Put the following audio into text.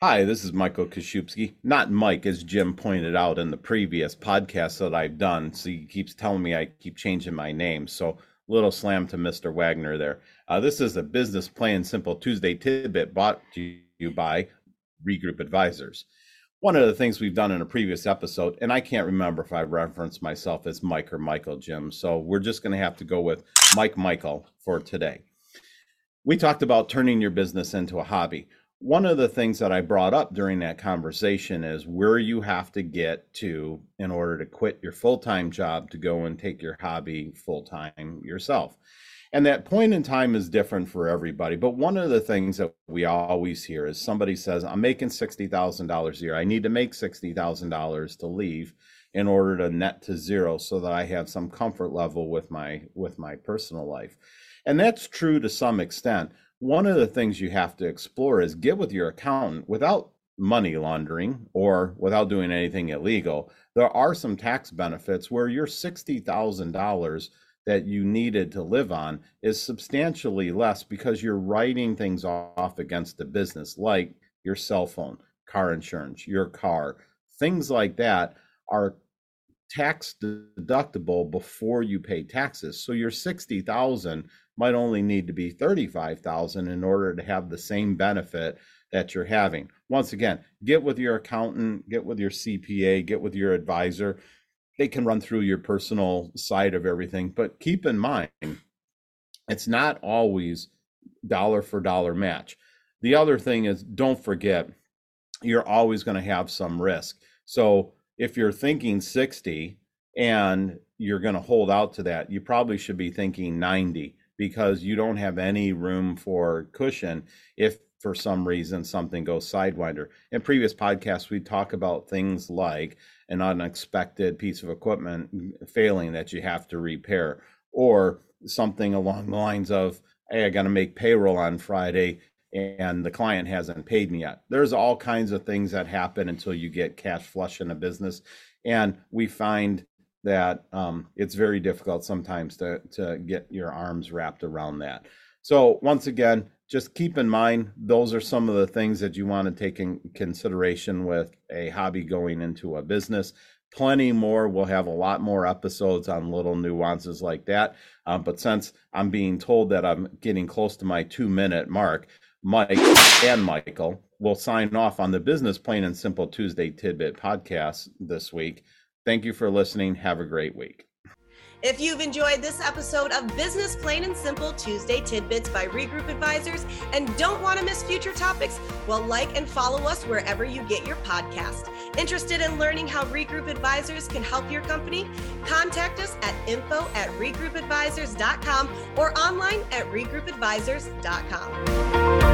Hi, this is Michael Kaszubski. Not Mike, as Jim pointed out in the previous podcast that I've done. So he keeps telling me I keep changing my name. So little slam to Mr. Wagner there. Uh, this is a business plain simple Tuesday tidbit brought to you by Regroup Advisors. One of the things we've done in a previous episode, and I can't remember if I referenced myself as Mike or Michael Jim, so we're just going to have to go with Mike Michael for today. We talked about turning your business into a hobby one of the things that I brought up during that conversation is where you have to get to in order to quit your full time job to go and take your hobby full time yourself. And that point in time is different for everybody. But one of the things that we always hear is somebody says, I'm making $60,000 a year. I need to make $60,000 to leave in order to net to zero so that I have some comfort level with my with my personal life. And that's true to some extent one of the things you have to explore is get with your accountant without money laundering or without doing anything illegal. There are some tax benefits where your $60,000 that you needed to live on is substantially less because you're writing things off against the business, like your cell phone, car insurance, your car, things like that are tax deductible before you pay taxes. So your 60,000 might only need to be 35,000 in order to have the same benefit that you're having. Once again, get with your accountant, get with your CPA, get with your advisor. They can run through your personal side of everything, but keep in mind it's not always dollar for dollar match. The other thing is don't forget you're always going to have some risk. So if you're thinking 60 and you're going to hold out to that, you probably should be thinking 90 because you don't have any room for cushion if for some reason something goes sidewinder. In previous podcasts, we talk about things like an unexpected piece of equipment failing that you have to repair, or something along the lines of, hey, I got to make payroll on Friday and the client hasn't paid me yet. There's all kinds of things that happen until you get cash flush in a business. And we find that um, it's very difficult sometimes to, to get your arms wrapped around that. So, once again, just keep in mind those are some of the things that you want to take in consideration with a hobby going into a business. Plenty more. We'll have a lot more episodes on little nuances like that. Um, but since I'm being told that I'm getting close to my two minute mark, Mike and Michael will sign off on the Business Plain and Simple Tuesday Tidbit podcast this week. Thank you for listening. Have a great week. If you've enjoyed this episode of Business Plain and Simple Tuesday Tidbits by Regroup Advisors and don't want to miss future topics, well, like and follow us wherever you get your podcast. Interested in learning how Regroup Advisors can help your company? Contact us at info at regroupadvisors.com or online at regroupadvisors.com.